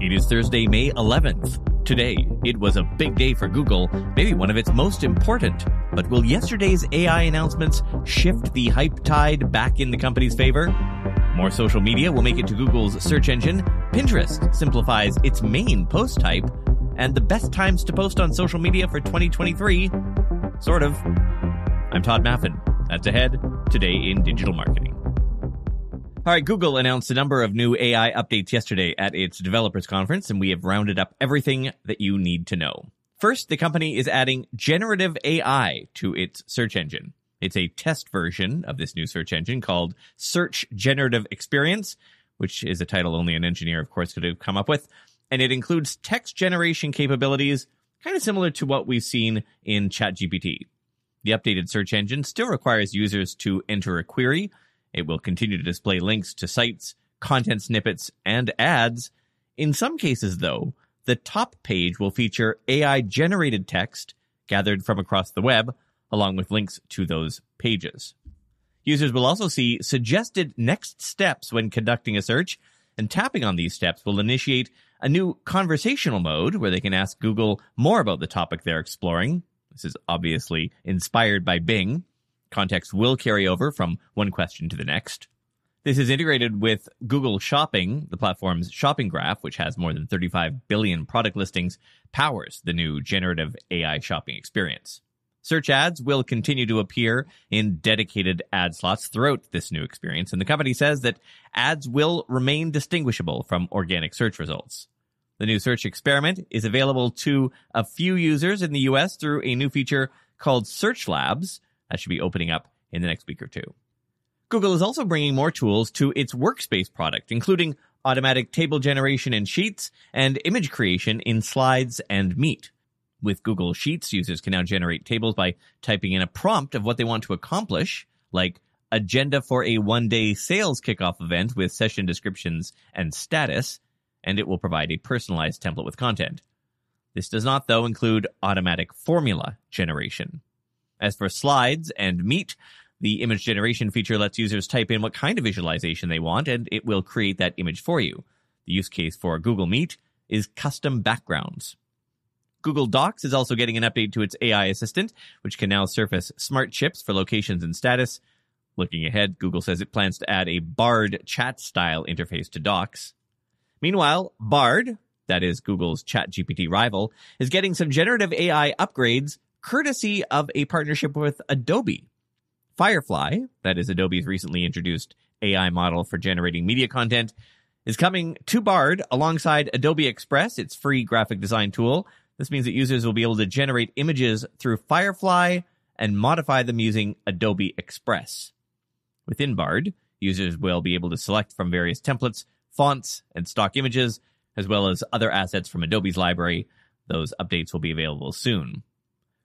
It is Thursday, May 11th. Today, it was a big day for Google, maybe one of its most important. But will yesterday's AI announcements shift the hype tide back in the company's favor? More social media will make it to Google's search engine. Pinterest simplifies its main post type. And the best times to post on social media for 2023? Sort of. I'm Tod Maffin. That's ahead today in digital marketing. All right, Google announced a number of new AI updates yesterday at its developers conference, and we have rounded up everything that you need to know. First, the company is adding generative AI to its search engine. It's a test version of this new search engine called Search Generative Experience, which is a title only an engineer, of course, could have come up with. And it includes text generation capabilities, kind of similar to what we've seen in ChatGPT. The updated search engine still requires users to enter a query it will continue to display links to sites, content snippets, and ads. In some cases, though, the top page will feature AI generated text gathered from across the web, along with links to those pages. Users will also see suggested next steps when conducting a search, and tapping on these steps will initiate a new conversational mode where they can ask Google more about the topic they're exploring. This is obviously inspired by Bing. Context will carry over from one question to the next. This is integrated with Google Shopping, the platform's shopping graph, which has more than 35 billion product listings, powers the new generative AI shopping experience. Search ads will continue to appear in dedicated ad slots throughout this new experience, and the company says that ads will remain distinguishable from organic search results. The new search experiment is available to a few users in the US through a new feature called Search Labs, that should be opening up in the next week or two. Google is also bringing more tools to its workspace product, including automatic table generation in Sheets and image creation in Slides and Meet. With Google Sheets, users can now generate tables by typing in a prompt of what they want to accomplish, like agenda for a one day sales kickoff event with session descriptions and status, and it will provide a personalized template with content. This does not, though, include automatic formula generation. As for slides and Meet, the image generation feature lets users type in what kind of visualization they want, and it will create that image for you. The use case for Google Meet is custom backgrounds. Google Docs is also getting an update to its AI assistant, which can now surface smart chips for locations and status. Looking ahead, Google says it plans to add a Bard chat style interface to Docs. Meanwhile, Bard, that is Google's ChatGPT rival, is getting some generative AI upgrades courtesy of a partnership with Adobe. Firefly, that is Adobe's recently introduced AI model for generating media content, is coming to Bard alongside Adobe Express, its free graphic design tool. This means that users will be able to generate images through Firefly and modify them using Adobe Express. Within Bard, users will be able to select from various templates, fonts, and stock images, as well as other assets from Adobe's library. Those updates will be available soon.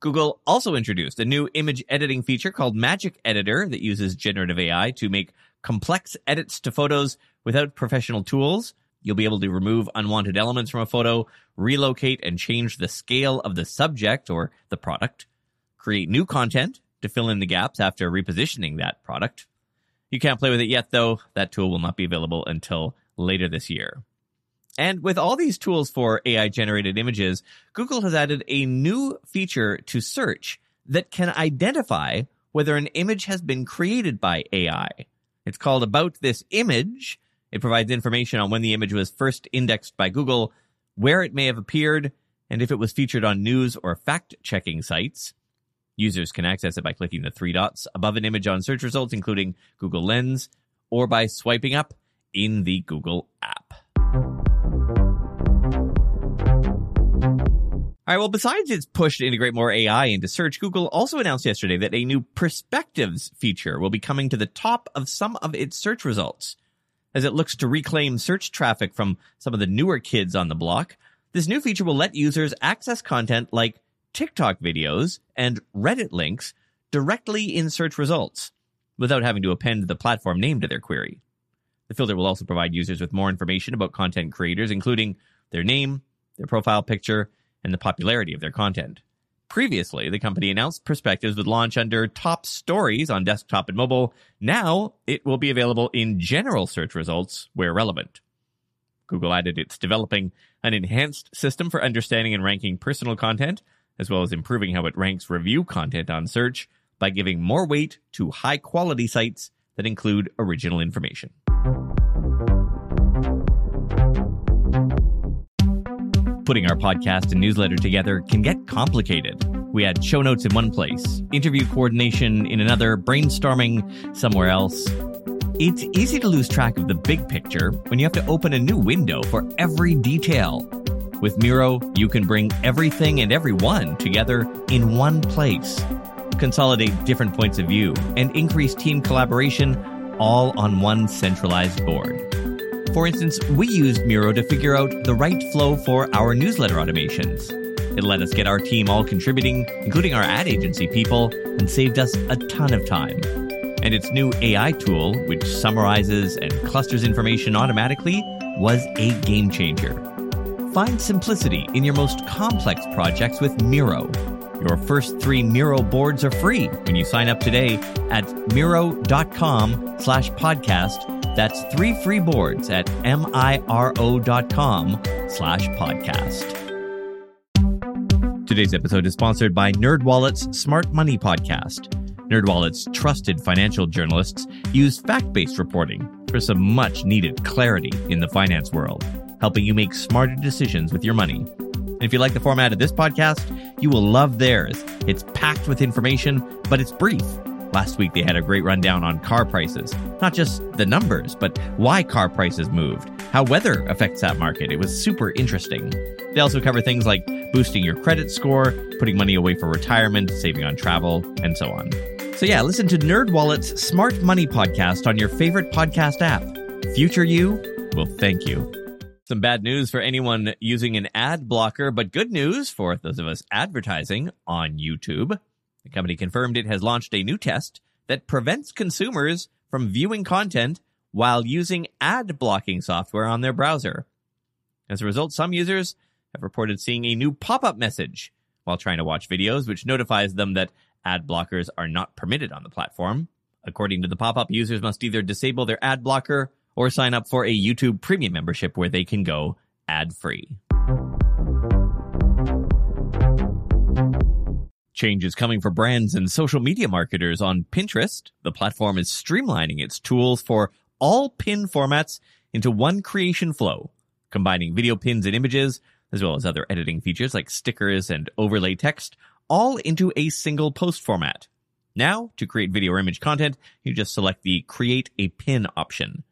Google also introduced a new image editing feature called Magic Editor that uses generative AI to make complex edits to photos without professional tools. You'll be able to remove unwanted elements from a photo, relocate and change the scale of the subject or the product, create new content to fill in the gaps after repositioning that product. You can't play with it yet, though. That tool will not be available until later this year. And with all these tools for AI generated images, Google has added a new feature to search that can identify whether an image has been created by AI. It's called About This Image. It provides information on when the image was first indexed by Google, where it may have appeared, and if it was featured on news or fact checking sites. Users can access it by clicking the three dots above an image on search results, including Google Lens, or by swiping up in the Google app. All right, well, besides its push to integrate more AI into search, Google also announced yesterday that a new perspectives feature will be coming to the top of some of its search results. As it looks to reclaim search traffic from some of the newer kids on the block, this new feature will let users access content like TikTok videos and Reddit links directly in search results without having to append the platform name to their query. The filter will also provide users with more information about content creators, including their name, their profile picture, and the popularity of their content. Previously, the company announced Perspectives would launch under top stories on desktop and mobile. Now, it will be available in general search results where relevant. Google added it's developing an enhanced system for understanding and ranking personal content, as well as improving how it ranks review content on search by giving more weight to high quality sites that include original information. Putting our podcast and newsletter together can get complicated. We had show notes in one place, interview coordination in another, brainstorming somewhere else. It's easy to lose track of the big picture when you have to open a new window for every detail. With Miro, you can bring everything and everyone together in one place, consolidate different points of view, and increase team collaboration all on one centralized board. For instance, we used Miro to figure out the right flow for our newsletter automations. It let us get our team all contributing, including our ad agency people, and saved us a ton of time. And its new AI tool, which summarizes and clusters information automatically, was a game changer. Find simplicity in your most complex projects with Miro. Your first three Miro boards are free when you sign up today at miro.com slash podcast that's three free boards at miro.com slash podcast. Today's episode is sponsored by NerdWallet's Smart Money Podcast. NerdWallet's trusted financial journalists use fact-based reporting for some much-needed clarity in the finance world, helping you make smarter decisions with your money. And if you like the format of this podcast, you will love theirs. It's packed with information, but it's brief Last week, they had a great rundown on car prices. Not just the numbers, but why car prices moved, how weather affects that market. It was super interesting. They also cover things like boosting your credit score, putting money away for retirement, saving on travel, and so on. So yeah, listen to NerdWallet's Smart Money podcast on your favorite podcast app. Future you will thank you. Some bad news for anyone using an ad blocker, but good news for those of us advertising on YouTube. The company confirmed it has launched a new test that prevents consumers from viewing content while using ad blocking software on their browser. As a result, some users have reported seeing a new pop-up message while trying to watch videos, which notifies them that ad blockers are not permitted on the platform. According to the pop-up, users must either disable their ad blocker or sign up for a YouTube premium membership where they can go ad-free. Changes coming for brands and social media marketers on Pinterest. The platform is streamlining its tools for all pin formats into one creation flow, combining video pins and images, as well as other editing features like stickers and overlay text, all into a single post format. Now, to create video or image content, you just select the Create a Pin option.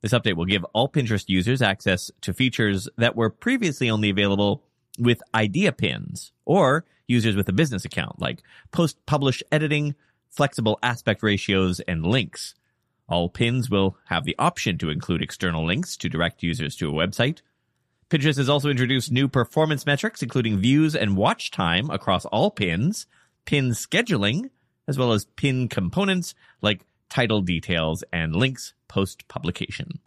This update will give all Pinterest users access to features that were previously only available with idea pins or users with a business account like post publish editing, flexible aspect ratios, and links. All pins will have the option to include external links to direct users to a website. Pinterest has also introduced new performance metrics, including views and watch time across all pins, pin scheduling, as well as pin components like title details and links post publication.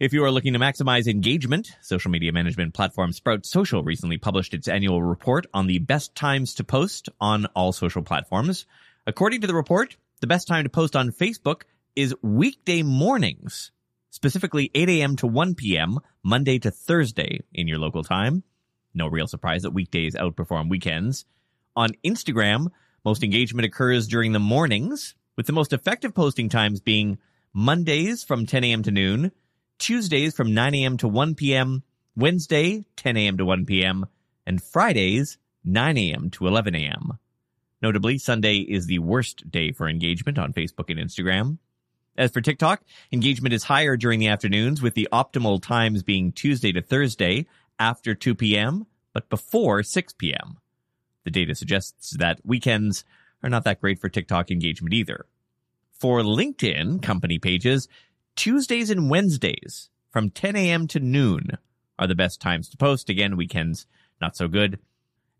If you are looking to maximize engagement, social media management platform Sprout Social recently published its annual report on the best times to post on all social platforms. According to the report, the best time to post on Facebook is weekday mornings, specifically 8 a.m. to 1 p.m., Monday to Thursday in your local time. No real surprise that weekdays outperform weekends. On Instagram, most engagement occurs during the mornings, with the most effective posting times being Mondays from 10 a.m. to noon, Tuesdays from 9 a.m. to 1 p.m., Wednesday, 10 a.m. to 1 p.m., and Fridays, 9 a.m. to 11 a.m. Notably, Sunday is the worst day for engagement on Facebook and Instagram. As for TikTok, engagement is higher during the afternoons, with the optimal times being Tuesday to Thursday after 2 p.m., but before 6 p.m. The data suggests that weekends are not that great for TikTok engagement either. For LinkedIn company pages, Tuesdays and Wednesdays from 10 a.m. to noon are the best times to post. Again, weekends not so good.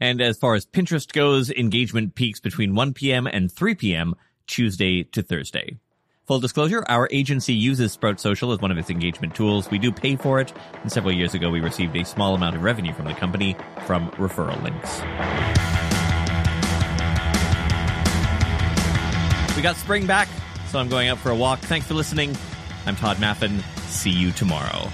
And as far as Pinterest goes, engagement peaks between 1 p.m. and 3 p.m. Tuesday to Thursday. Full disclosure, our agency uses Sprout Social as one of its engagement tools. We do pay for it, and several years ago we received a small amount of revenue from the company from referral links. We got spring back, so I'm going out for a walk. Thanks for listening. I'm Tod Maffin. See you tomorrow.